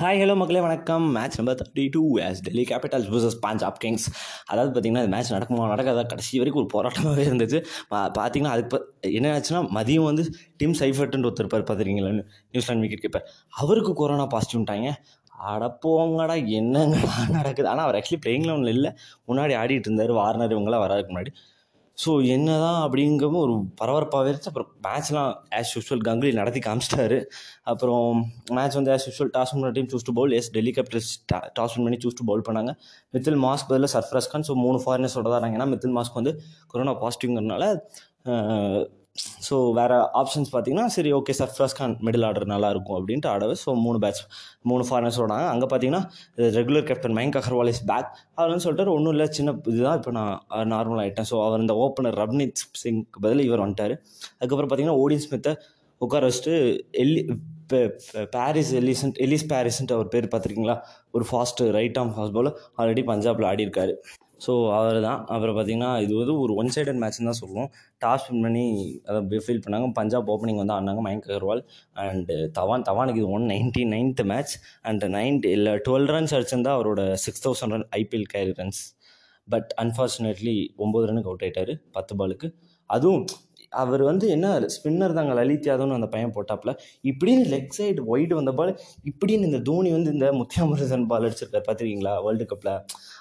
Hi hello மக்களே வணக்கம். Match number thirty two as Delhi Capitals vs Punjab Kings அதாவது பார்த்தீங்கன்னா இந்த மேட்ச் நடக்குமா நடக்காத கடைசி வரைக்கும் ஒரு போராட்டமாகவே இருந்துச்சு. பா பார்த்தீங்கன்னா அதுக்கு என்ன ஆச்சுன்னா மதியம் வந்து டிம் சைஃபர்ட்னு ஒருத்தர் இருப்பார் பார்த்துருக்கீங்களா? நியூசிலாந்து விக்கெட் கீப்பர் அவருக்கு கொரோனா பாசிட்டிவ்ட்டாங்க அடப்போங்கடா போங்கடா என்னங்கடா நடக்குது? ஆனால் அவர் ஆக்சுவலி பிளேயிங் லெவனில் இல்லை. முன்னாடி ஆடிட்டு இருந்தார் வார்னர் இவங்களாம் வராதுக்கு முன்னாடி. ஸோ என்ன தான் அப்படிங்கவும் ஒரு பரபரப்பாகவே இருந்துச்சு. அப்புறம் மேட்ச்லாம் ஆஸ் யூஸ்வல் கங்குலி நடத்தி காமிச்சிட்டாரு. அப்புறம் மேட்ச் வந்து ஆஸ் யூஸ்வல் டாஸ் பண்ண team choose to bowl as Delhi Capitals toss win பண்ணி சூஸ் டு பவுல் பண்ணாங்க. மித்தில் மாஸ்க் பதில் சர்ஃப்ராஸ் கான் ஸோ மூணு ஃபாரினர்ஸோட தான் ஏன்னா மித்தில் மாஸ்க் வந்து கொரோனா பாசிட்டிவ்ங்கிறதுனால ஸோ வேறு ஆப்ஷன்ஸ் பார்த்தீங்கன்னா சரி okay Sarfaraz Khan middle order நல்லா இருக்கும் அப்படின்ட்டு ஆடவே ஸோ மூணு பேட்ச் மூணு ஃபாரினர்ஸ் ஓடாங்க அங்கே பார்த்தீங்கன்னா regular captain Mayank Agarwal is back அவர்னு சொல்லிட்டு ஒன்றும் இல்லை சின்ன இதுதான் இப்போ நான் நார்மல் ஆகிட்டேன் ஸோ அவர் இந்த ஓப்பனர் ரப்னீத் சிங்க்கு பதில் இவர் வந்துட்டார். அதுக்கப்புறம் பார்த்தீங்கன்னா ஓடியன் ஸ்மித்தை உட்கார வச்சுட்டு எல்லி பாரிஸ் எலிசன்ட் எலிஸ் பாரிஸ்ன்ட்டு அவர் பேர் பார்த்துருக்கீங்களா ஒரு fast right arm fast bowler already பஞ்சாபில் ஆடி இருக்காரு ஸோ அவர் தான் அப்புறம் பார்த்திங்கன்னா இது வந்து ஒரு ஒன் சைடட் மேட்ச்னு தான் சொல்லுவோம். டாஸ் வின் பண்ணி அதை ஃபீல் பண்ணாங்க. பஞ்சாப் ஓப்பனிங் வந்து ஆடினாங்க மயங்க் அகர்வால். அண்டு தவான் தவானுக்கு இது one ninety ninth match and ninety இல்லை டுவெல் ரன்ஸ் அடிச்சிருந்தா அவரோட six thousand run IPL career runs but unfortunately ஒம்பது ரனுக்கு அவுட் ஆகிட்டார் பத்து பாலுக்கு அதுவும் அவர் வந்து என்ன ஸ்பின்னர் தாங்க லலித் யாதவ்னு அந்த பையன் போட்டாப்புல இப்படின்னு லெக் சைடு ஒயிட் வந்த பால் இப்படின்னு இந்த தோனி வந்து இந்த முத்தியாமரசன் பால் அடிச்சிருக்காரு பார்த்துருக்கீங்களா வேர்ல்டு கப்பில்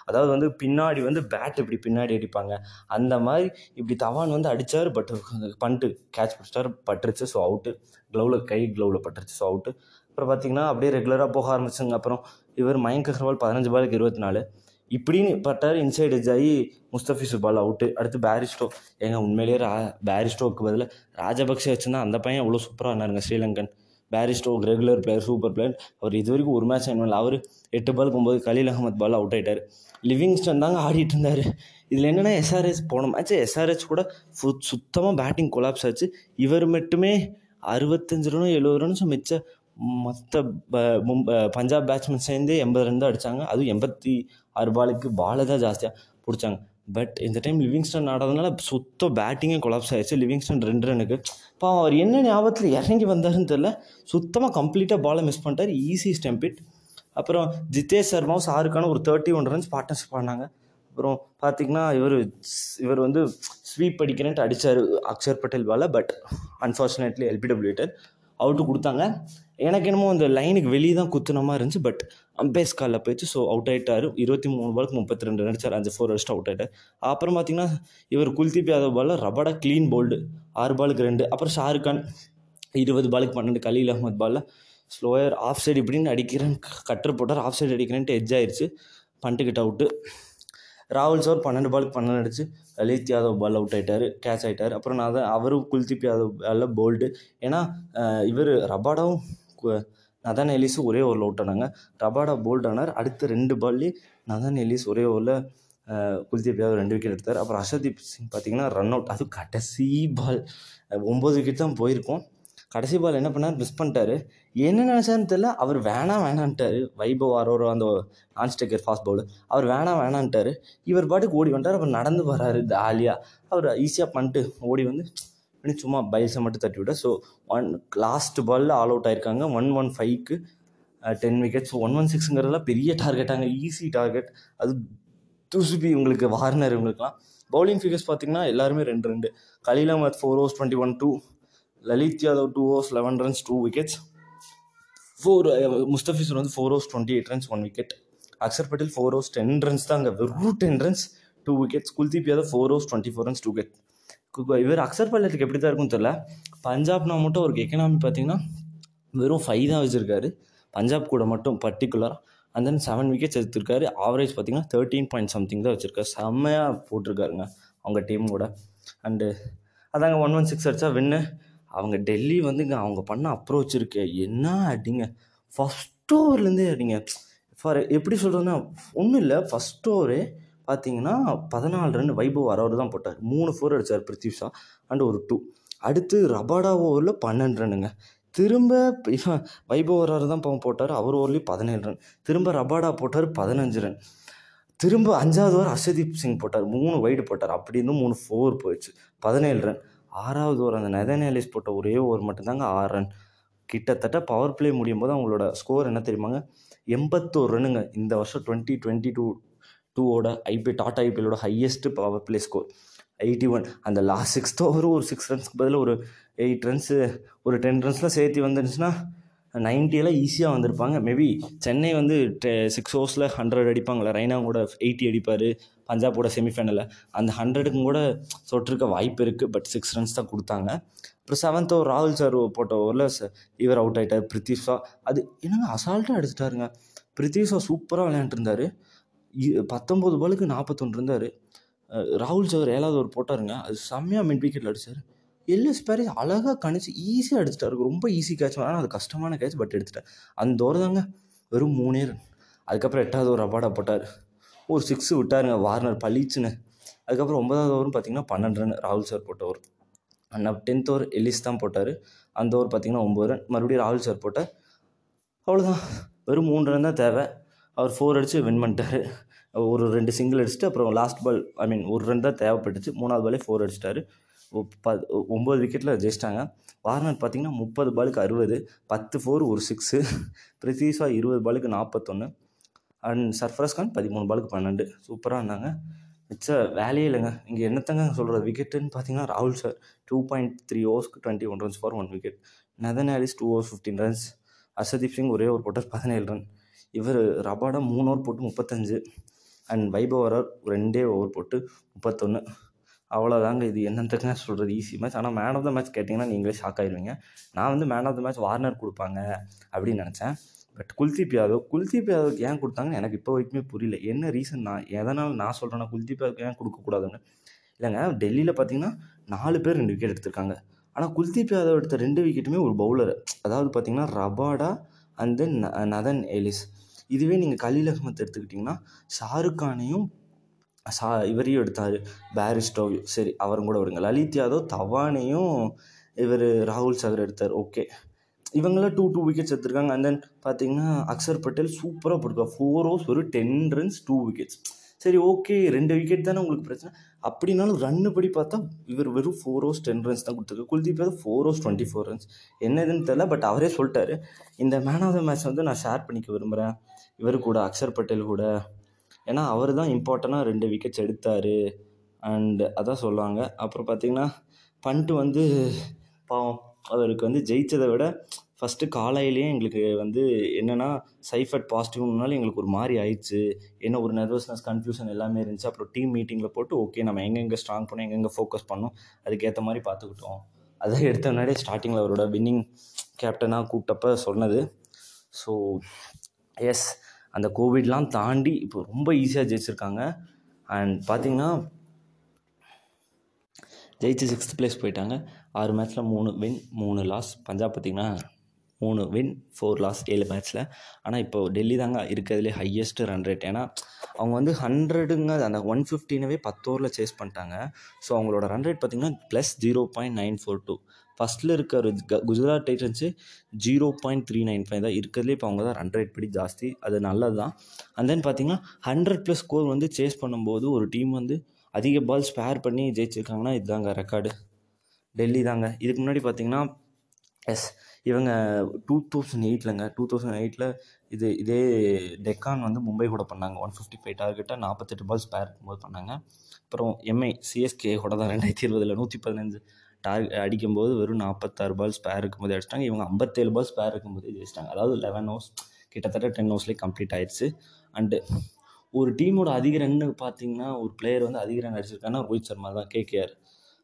அதாவது வந்து பின்னாடி வந்து பேட் இப்படி பின்னாடி அடிப்பாங்க. அந்த மாதிரி இப்படி தவான் வந்து அடித்தார் பட் பண்ணிட்டு கேட்ச் பிடிச்சிட்டார் பட்டுருச்சு ஸோ அவுட்டு க்ளவுவில் கை க்ளவில் பட்டுருச்சு ஸோ அவுட்டு அப்புறம் பார்த்தீங்கன்னா அப்படியே ரெகுலராக போக ஆரம்பிச்சுங்க. அப்புறம் இவர் மயங்க் அகர்வால் பதினஞ்சு பாலுக்கு இருபத்தி நாலு இப்படின்னு பட்டார் இன்சைட் எஜ் ஆகி முஸ்தபிசு பால் அவுட்டு அடுத்து பேரிஸ்டோ எங்கள் உண்மையிலேயே ரா பேரிஸ்டோவுக்கு பதிலாக ராஜபக்சே வச்சுருந்தா அந்த பையன் அவ்வளோ சூப்பராக இருந்தாருங்க Sri Lankan. Bairstow regular player super player அவர் இது வரைக்கும் ஒரு மேட்ச் ஆயிடுவாங்க அவர் எட்டு பால் போகும்போது கலீல் அகமத் பால் அவுட் ஆகிட்டார் லிவிங்ஸ்டன் தாங்க ஆடிட்டு இருந்தார். இதில் என்னென்னா எஸ்ஆர்எஸ் போன மேட்ச் எஸ்ஆர்எஸ் கூட ஃபு- சுத்தமாக பேட்டிங் கொலாப்ஸ் ஆச்சு. இவர் மட்டுமே அறுபத்தஞ்சு ரனும் எழுபது ரன்ஸும் மிச்ச மற்ற பஞ்சாப் பேட்ஸ்மேன் சேர்ந்து எண்பது ரன் தான் அடித்தாங்க அதுவும் எண்பத்தி ஆறு பாலுக்கு பாலை தான் ஜாஸ்தியாக பிடிச்சாங்க. பட் இந்த டைம் லிவிங்ஸ்டன் ஆடாதனால சுத்த பேட்டிங்கே கொலாப்ஸ் ஆயிடுச்சு. லிவிங்ஸ்டன் ரெண்டு ரனுக்கு பாவம் அவர் என்ன ஞாபகத்தில் இறங்கி வந்தாருன்னு தெரில சுத்தமாக கம்ப்ளீட்டாக பாலை மிஸ் பண்ணிட்டார். ஈஸி ஸ்டெம்பிட் அப்புறம் ஜிதேஷ் சர்மாவும் ஷாருக்கானும் ஒரு தேர்ட்டி ஒன் ரன்ஸ் பார்ட்னர்ஷிப் பண்ணாங்க அப்புறம் பார்த்திங்கன்னா இவர் இவர் வந்து ஸ்வீப் அடிக்கிறேன்ட்டு அடித்தார் அக்ஷர் பட்டேல் பால பட் அன்ஃபார்ச்சுனேட்லி எல்பிடபிள்யூட்டர் அவுட்டு கொடுத்தாங்க. எனக்கு என்னமோ அந்த லைனுக்கு வெளியே தான் குத்துன மாதிரி இருந்துச்சு. பட் அம்பேஸ் காலில் போயிடுச்சு ஸோ அவுட் ஆயிட்டார். இருபத்தி மூணு பாலுக்கு முப்பத்தி ரெண்டு அடிச்சார் அஞ்சு ஃபோர் அடிச்சுட்டு அவுட் ஆகிட்டார் அப்புறம் பார்த்தீங்கன்னா இவர் குல்தீப் யாதவ் பாலில் ரபடா க்ளீன் போல்டு ஆறு பாலுக்கு ரெண்டு. அப்புறம் ஷாருக் கான் இருபது பாலுக்கு பன்னெண்டு. கலீல் அஹமத் பாலில் ஸ்லோயர் ஆஃப் சைடு இப்படின்னு அடிக்கிறேன் கட்டர் போட்டார். ஆஃப் சைடு அடிக்கிறேன்ட்டு எட்ஜ் ஆயிடுச்சு பண்ட்டுக்கிட்ட அவுட்டு ராகுல் சார் பன்னெண்டு பாலுக்கு பன்னெண்டு அடிச்சு லலித் யாதவ் பால் அவுட் ஆகிட்டார் கேட்ச் ஆகிட்டார் அப்புறம் நான் தான் அவரும் குல்தீப் யாதவ் பாலில் போல்டு ஏன்னா இவர் ரபாடாவும் கு- நதான் எலிஸும் ஒரே ஓவரில் அவுட் ஆனாங்க ரபாடா போல்ட் ஆனார் அடுத்த ரெண்டு பால்லேயே நதான் எலிஸ் ஒரே ஓவரில் குல்தீப் யாதவ் ரெண்டு விக்கெட் எடுத்தார். அப்புறம் ஹர்ஷதீப் சிங் பார்த்தீங்கன்னா ரன் அவுட் அது கடைசி பால் ஒம்பது விக்கெட் தான் போயிருக்கோம். கடைசி பால் என்ன பண்ணார்? மிஸ் பண்ணிட்டாரு. என்ன நினச்சான்னு தெரில அவர் வேணாம் வேணான்ட்டாரு. வைபவ் ஆரோரோ அந்த நான் ஸ்டேக்கர் ஃபாஸ்ட் பவுலர் அவர் வேணாம் வேணான்ட்டாரு. இவர் பாட்டுக்கு ஓடி வந்துட்டார். அப்புறம் நடந்து வராரு ஜாலியாக அவர் ஈஸியாக பண்ணிட்டு ஓடி வந்து அப்படின்னு சும்மா பைல்ஸை மட்டும் தட்டி விட ஸோ ஒன் லாஸ்ட் பாலில் ஆல் அவுட் ஆயிருக்காங்க. ஒன் ஒன் ஃபைவ்க்கு ten wicket so one one சிக்ஸுங்கிறதுலாம் பெரிய டார்கெட்டாங்க ஈஸி டார்கெட் அது துசுபி உங்களுக்கு வார்னர் இவங்களுக்குலாம் பவுலிங் ஃபிகர்ஸ் பார்த்தீங்கன்னா எல்லாருமே ரெண்டு ரெண்டு. Khaleel Ahmed four overs twenty one two Lalit Yadav two overs eleven runs two wickets four Mustafizur வந்து four overs twenty eight runs one wicket Axar Patel four overs ten runs தான் அங்கே வெறும் ten runs two wickets Kuldeep Yadav four overs twenty four runs two wicket இவர் அக்ஷர் பள்ளத்துக்கு எப்படி தான் இருக்கும்னு தெரில பஞ்சாப்னா மட்டும் அவருக்கு எக்கனாமி பார்த்தீங்கன்னா வெறும் ஃபைவ் தான் வச்சுருக்காரு. பஞ்சாப் கூட மட்டும் பர்டிகுலராக அண்ட் தென் செவன் விக்கெட்ஸ் எடுத்திருக்காரு. ஆவரேஜ் பார்த்தீங்கன்னா தேர்ட்டீன் பாயிண்ட் சம்திங் தான் வச்சுருக்காரு. செம்மையாக போட்டிருக்காருங்க அவங்க டீம் கூட அண்டு அதாங்க ஒன் ஒன் சிக்ஸ் அடிச்சா வின்னு அவங்க டெல்லி வந்துங்க அவங்க பண்ண அப்ரோச் இருக்கு. என்ன அடிங்க. ஃபஸ்ட் ஓவர்லேருந்தே அடிங்க. ஃபார் எப்படி சொல்கிறதுன்னா ஒன்றும் இல்லை. ஃபஸ்ட் ஓவரே பார்த்தீங்கன்னா பதினாலு ரன் வைபவ் வரவர் தான் போட்டார். மூணு ஃபோர் அடித்தார் பிருத்திவ் ஷா அண்ட் ஒரு டூ அடுத்து ரபாடா ஓவரில் பன்னெண்டு ரன்னுங்க திரும்ப இவன் வைபவ் வரவர் தான் பாவம் போட்டார். அவர் ஓவர்லேயும் பதினேழு ரன் திரும்ப ரபாடா போட்டார் பதினஞ்சு ரன் திரும்ப அஞ்சாவது ஓவர் ஹர்ஷதீப் சிங் போட்டார். மூணு வைடு போட்டார். அப்படி இருந்தும் மூணு ஃபோர் போயிடுச்சு. பதினேழு ரன் ஆறாவது ஓவர் அந்த நெதர்லாண்ட்ஸ் போட்ட ஒரே ஓவர் மட்டும்தாங்க ஆறு ரன் கிட்டத்தட்ட பவர் பிளே முடியும் போது அவங்களோட ஸ்கோர் என்ன தெரியுமாங்க? எண்பத்தோரு ரன்னுங்க இந்த வருஷம் டுவெண்ட்டி டுவெண்ட்டி டூ டூவோட IP Tata ஐபிஎல்லோட highest power play score eighty one அந்த லாஸ்ட் சிக்ஸ்த் ஓவர் ஒரு சிக்ஸ் ரன்ஸ்க்கு பதில் ஒரு எயிட் ரன்ஸு ஒரு டென் ரன்ஸ்லாம் சேர்த்து வந்துருந்துச்சுன்னா நைன்ட்டியெல்லாம் ஈஸியாக வந்திருப்பாங்க. மேபி சென்னை வந்து சிக்ஸ் ஓவர்ஸில் ஹண்ட்ரட் அடிப்பாங்களே ரெய்னா கூட எயிட்டி அடிப்பார். பஞ்சாபோட செமிஃபைனலில் அந்த ஹண்ட்ரடுக்கும் கூட தொட்டிருக்க வாய்ப்பு இருக்குது பட் சிக்ஸ் ரன்ஸ் தான் கொடுத்தாங்க. அப்புறம் செவன்த் ஓவர் ராகுல் சார் போட்ட ஓவரில் இவர் அவுட் ஆகிட்டார் பிரித்திஷா அது என்னங்க அசால்ட்டாக அடிச்சிட்டாருங்க பிரித்திஷா சூப்பராக விளையாண்டுருந்தார் பத்தொம்போது பாலுக்கு நாற்பத்தொன்று இருந்தார். ராகுல் சார் ஏழாவது ஒரு போட்டாருங்க. அது செம்மையாக மிட் விக்கெட்டில் அடித்தார் எல்எஸ் பாரிஸ் அழகாக கணிச்சு ஈஸியாக அடிச்சிட்டாரு. ரொம்ப ஈஸி கேட்ச் ஆனால் அது கஷ்டமான கேட்ச் பட் எடுத்துட்டார். அந்த ஓவர் தாங்க வெறும் மூணே ரன் அதுக்கப்புறம் எட்டாவது ஒரு அபாடா போட்டார். ஒரு சிக்ஸு விட்டாருங்க. வார்னர் பளிச்சுன்னு. அதுக்கப்புறம் ஒன்பதாவது ஓவரும் பார்த்தீங்கன்னா பன்னெண்டு ரன் ராகுல் சார் போட்ட over. And tenth over Ellis தான் போட்டார். அந்த ஓவர் பார்த்தீங்கன்னா ஒம்பது ரன் மறுபடியும் ராகுல் சார் போட்டார். அவ்வளோதான் வெறும் மூணு ரன் தான் தேவை. அவர் ஃபோர் அடித்து வின் பண்ணிட்டார். ஒரு ரெண்டு சிங்கிள் அடிச்சுட்டு அப்புறம் லாஸ்ட் பால் ஐ மீன் ஒரு ரன் தான் தேவைப்பட்டுச்சு. மூணாவது பாலே ஃபோர் அடிச்சிட்டாரு. ப ஒம்பது விக்கெட்டில் ஜெயிச்சிட்டாங்க. வார்னர் பார்த்தீங்கன்னா முப்பது பாலுக்கு அறுபது பத்து ஃபோர் ஒரு சிக்ஸு ப்ரித்திஷா இருபது பாலுக்கு நாற்பத்தொன்று அண்ட் சர்ஃபராஸ் கான் பதிமூணு பாலுக்கு பன்னெண்டு. சூப்பராக இருந்தாங்க. மிச்ச வேலையே இல்லைங்க. இங்கே என்னத்தங்க சொல்கிறது விக்கெட்டுன்னு பார்த்தீங்கன்னா ராகுல் sir two point three ஓவர்ஸ்க்கு twenty one runs for one wicket Nathan Ellis two overs fifteen runs Arshdeep Singh ஒரே ஓவர் போட்டார் பதினேழு ரன் இவர் ரபாடா மூணு ஓவர் போட்டு முப்பத்தஞ்சு. அண்ட் வைபவரர் ரெண்டே ஓவர் போட்டு முப்பத்தொன்று அவ்வளோதாங்க இது. என்னத்துக்குங்க சொல்கிறது ஈஸி மேட்ச் ஆனால் மேன் ஆஃப் த மேட்ச் கேட்டிங்கன்னா நீங்களே ஷாக் ஆயிடுவீங்க நான் வந்து man of the match Warner கொடுப்பாங்க அப்படின்னு நினச்சேன். பட் குல்தீப் யாதவ் குல்தீப் யாதவ் ஏன் கொடுத்தாங்கன்னு எனக்கு இப்போ வரைக்குமே புரியல. என்ன ரீசன் நான் எதனால் நான் சொல்கிறேன்னா குல்தீப் யாதவ் ஏன் கொடுக்கக்கூடாதுன்னு இல்லைங்க டெல்லியில் பார்த்தீங்கன்னா நாலு பேர் ரெண்டு விக்கெட் எடுத்திருக்காங்க. ஆனால் குல்தீப் யாதவ் எடுத்த ரெண்டு விக்கெட்டுமே ஒரு பவுலர் அதாவது பார்த்தீங்கன்னா Rabada and then Nathan Ellis. இதுவே நீங்கள் கலீல் அஹ்மத் எடுத்துக்கிட்டிங்கன்னா ஷாருக் கானையும் சா இவரையும் எடுத்தார். பேரிஸ்டோவையும் சரி அவரும் கூட விடுங்க லலித் யாதவ் தவானையும் இவர் ராகுல் சாகர் எடுத்தார். ஓகே. இவங்களாம் டூ டூ விக்கெட்ஸ் எடுத்திருக்காங்க. அண்ட் தென் பார்த்தீங்கன்னா அக்ஷர் பட்டேல் சூப்பராக போட்டிருக்காரு. ஃபோர் ஓவர்ஸ் ஒரு டென் ரன்ஸ் டூ விக்கெட்ஸ் சரி ஓகே ரெண்டு விக்கெட் தானே உங்களுக்கு பிரச்சனை. அப்படின்னாலும் ரன்னு படி பார்த்தா இவர் வெறும் ஃபோர் ஓவர்ஸ் டென் ரன்ஸ் தான் கொடுத்துருக்கு. Kuldeep Yadav four overs twenty four runs என்னதுன்னு தெரில பட் அவரே சொல்லிட்டாரு. இந்த மேன் ஆஃப் த மேட்ச் வந்து நான் ஷேர் பண்ணிக்க விரும்புகிறேன் இவர் கூட அக்ஷர் பட்டேல் கூட. ஏன்னா அவர் தான் இம்பார்ட்டண்ட்டாக ரெண்டு விக்கெட்ஸ் எடுத்தார். அண்டு அதான் சொல்லுவாங்க. அப்புறம் பார்த்தீங்கன்னா பண்ட்டு வந்து பாவம் அவருக்கு வந்து ஜெயித்ததை விட ஃபஸ்ட்டு காலையிலேயே எங்களுக்கு வந்து என்னென்னா சைஃபட் பாசிட்டிவ்னால எங்களுக்கு ஒரு மாதிரி ஆயிடுச்சு. என்ன ஒரு நர்வஸ்னஸ் கன்ஃபியூஷன் எல்லாமே இருந்துச்சு. அப்புறம் டீம் மீட்டிங்கில் போட்டு ஓகே நம்ம எங்கெங்கே ஸ்ட்ராங் பண்ணோம் எங்கெங்கே ஃபோக்கஸ் பண்ணோம் அதுக்கேற்ற மாதிரி பார்த்துக்கிட்டோம் அதை எடுத்த முன்னாடியே ஸ்டார்டிங்கில் அவரோட வின்னிங் கேப்டனாக கூப்பிட்டப்ப சொன்னது. ஸோ எஸ் அந்த கோவிட்லாம் தாண்டி இப்போ ரொம்ப ஈஸியாக ஜெயிச்சிருக்காங்க. அண்ட் பார்த்தீங்கன்னா ஜெயிச்சு சிக்ஸ்த் பிளேஸ் போயிட்டாங்க. ஆறு மேட்ச்சில் மூணு வின் மூணு லாஸ் பஞ்சாப் பார்த்திங்கன்னா மூணு வின் ஃபோர் லாஸ் ஏழு மேட்ச்சில் ஆனால் இப்போ டெல்லி தாங்க இருக்கிறதுலே ஹையஸ்ட் ரன் ரேட் ஏன்னா அவங்க வந்து ஹண்ட்ரடுங்க அந்த ஒன் ஃபிஃப்டினவே பத்து ஓவரில் சேஸ் பண்ணிட்டாங்க. ஸோ அவங்களோட ரன் ரேட் பார்த்திங்கன்னா plus zero point nine four two ஃபஸ்ட்டில் இருக்கிற Gujarat Titans zero point three nine five தான். இருக்கிறதுலே இப்போ அவங்க தான் ரன் ரேட் படி ஜாஸ்தி. அது நல்லது தான் அண்ட் தென் பார்த்திங்கன்னா ஹண்ட்ரட் ப்ளஸ் ஸ்கோர் வந்து சேஸ் பண்ணும்போது ஒரு டீம் வந்து அதிக பால் ஸ்பேர் பண்ணி ஜெயிச்சிருக்காங்கன்னா இதுதாங்க ரெக்கார்டு டெல்லி தாங்க. இதுக்கு முன்னாடி பார்த்திங்கன்னா எஸ் இவங்க டூ தௌசண்ட் எயிட்லங்க டூ தௌசண்ட் எயிட்டில் இது இதே டெக்கான் வந்து மும்பை கூட பண்ணாங்க. ஒன் ஃபிஃப்டி ஃபைவ் டார்கெட்டை நாற்பத்தெட்டு பால் ஸ்பேர் இருக்கும்போது பண்ணாங்க. அப்புறம் எம்ஐ சிஎஸ்கே கூட தான் ரெண்டாயிரத்தி இருபதில் நூற்றி பதினஞ்சு டார் அடிக்கும்போது வெறும் நாற்பத்தாறு பால் ஸ்பேர் இருக்கும்போது அடிச்சிட்டாங்க. இவங்க ஐம்பத்தேழு பால் ஸ்பேர் இருக்கும்போது ஜெயிச்சிட்டாங்க அதாவது லெவன் ஹவர்ஸ் கிட்டத்தட்ட டென் ஹவர்ஸ்லேயே கம்ப்ளீட் ஆயிடுச்சு. அண்டு ஒரு டீமோட அதிக ரன்னு பார்த்தீங்கன்னா ஒரு பிளேயர் வந்து அதிக ரன் அடிச்சிருக்காங்கன்னா ரோஹித் சர்மா தான் கேகேஆர்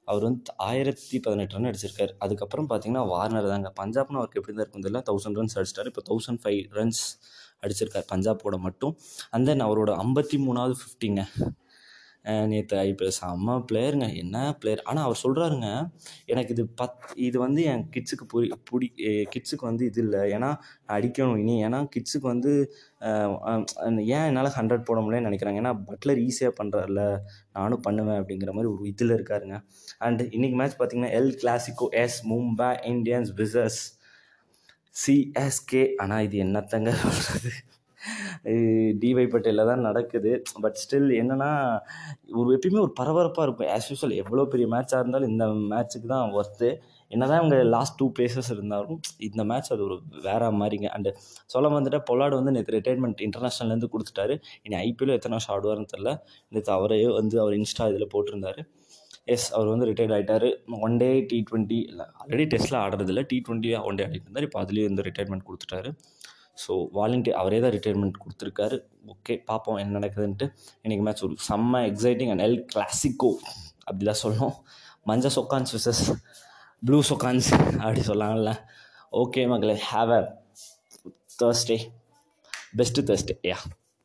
அவர் வந்து ஆயிரத்தி பதினெட்டு ரன் அடிச்சிருக்கார். அதுக்கப்புறம் பார்த்தீங்கன்னா வார்னர் தாங்க. பஞ்சாப்னு அவருக்கு எப்படி தான் இருக்கும் தெரியல தௌசண்ட் ரன்ஸ் அடிச்சிட்டார். இப்போ தௌசண்ட் ஃபைவ் ரன்ஸ் அடிச்சிருக்கார் பஞ்சாப்போட மட்டும். அண்ட் தென் அவரோட ஐம்பத்தி மூணாவது ஃபிஃப்டிங்க நேற்று ஐபிஎல் செம்ம பிளேயருங்க என்ன பிளேயர் ஆனால் அவர் சொல்கிறாருங்க எனக்கு இது பத் இது வந்து என் கிட்ஸுக்கு புரி பிடி கிட்ஸுக்கு வந்து இது இல்லை. ஏன்னா அடிக்கணும் இனி. ஏன்னா கிட்ஸுக்கு வந்து ஏன் என்னால் ஹண்ட்ரட் போட முடியலன்னு நினைக்கிறாங்க. ஏன்னா பட்லர் ஈஸியாக பண்ணுறாருல நானும் பண்ணுவேன் அப்படிங்கிற மாதிரி ஒரு இதில் இருக்காருங்க. அண்ட் இன்றைக்கி மேட்ச் பார்த்தீங்கன்னா El Clasico as Mumbai Indians versus CSK ஆனால் இது என்னத்தங்க சொல்கிறது டிவை பட்டேலில் தான் நடக்குது. பட் ஸ்டில் என்னென்னா ஒரு எப்பயுமே ஒரு பரபரப்பாக இருக்கும். ஆஸ் யூஸ்வல் எவ்வளோ பெரிய மேட்சாக இருந்தாலும் இந்த மேட்ச்சுக்கு தான் ஒர்த்து என்ன தான் இவங்க லாஸ்ட் டூ பிளேசஸ் இருந்தாலும் இந்த மேட்ச் அது ஒரு வேறு மாதிரிங்க. அண்டு சொல்ல வந்துட்டு பொலாடு வந்து நேற்று ரிட்டைர்மெண்ட் இன்டர்நேஷ்னல்லேருந்து கொடுத்துட்டாரு. இனி ஐபிஎல் எத்தனை வருஷம் ஆடுவார்னு தெரில நேற்று அவரே வந்து அவர் இன்ஸ்டா இதில் போட்டிருந்தாரு. எஸ் அவர் வந்து ரிட்டையர்ட் ஆகிட்டார் ஒன் டே டி ட்வெண்ட்டி இல்லை ஆல்ரெடி டெஸ்ட்டில் ஆடுறதில்ல. டி ட்வெண்ட்டியாக ஒன் டே ஆடிட்டு இருந்தார். இப்போ அதுலேயே வந்து ரிட்டைர்மெண்ட் கொடுத்துட்டாரு. ஸோ வாலண்டியர் அவரே தான் ரிட்டைர்மெண்ட் கொடுத்துருக்காரு. ஓகே பார்ப்போம் என்ன நடக்குதுன்ட்டு. இன்றைக்கி மேட்ச் ஒரு செம்ம எக்ஸைட்டிங் அண்ட் எல் கிளாசிக்கோ அப்படி தான் சொல்லணும் மஞ்ச சொக்கான்ஸ் விசஸ் ப்ளூ சொக்கான்ஸ் அப்படி சொல்லாங்கல்ல. ஓகே மகளே have a Thursday best Thursday yeah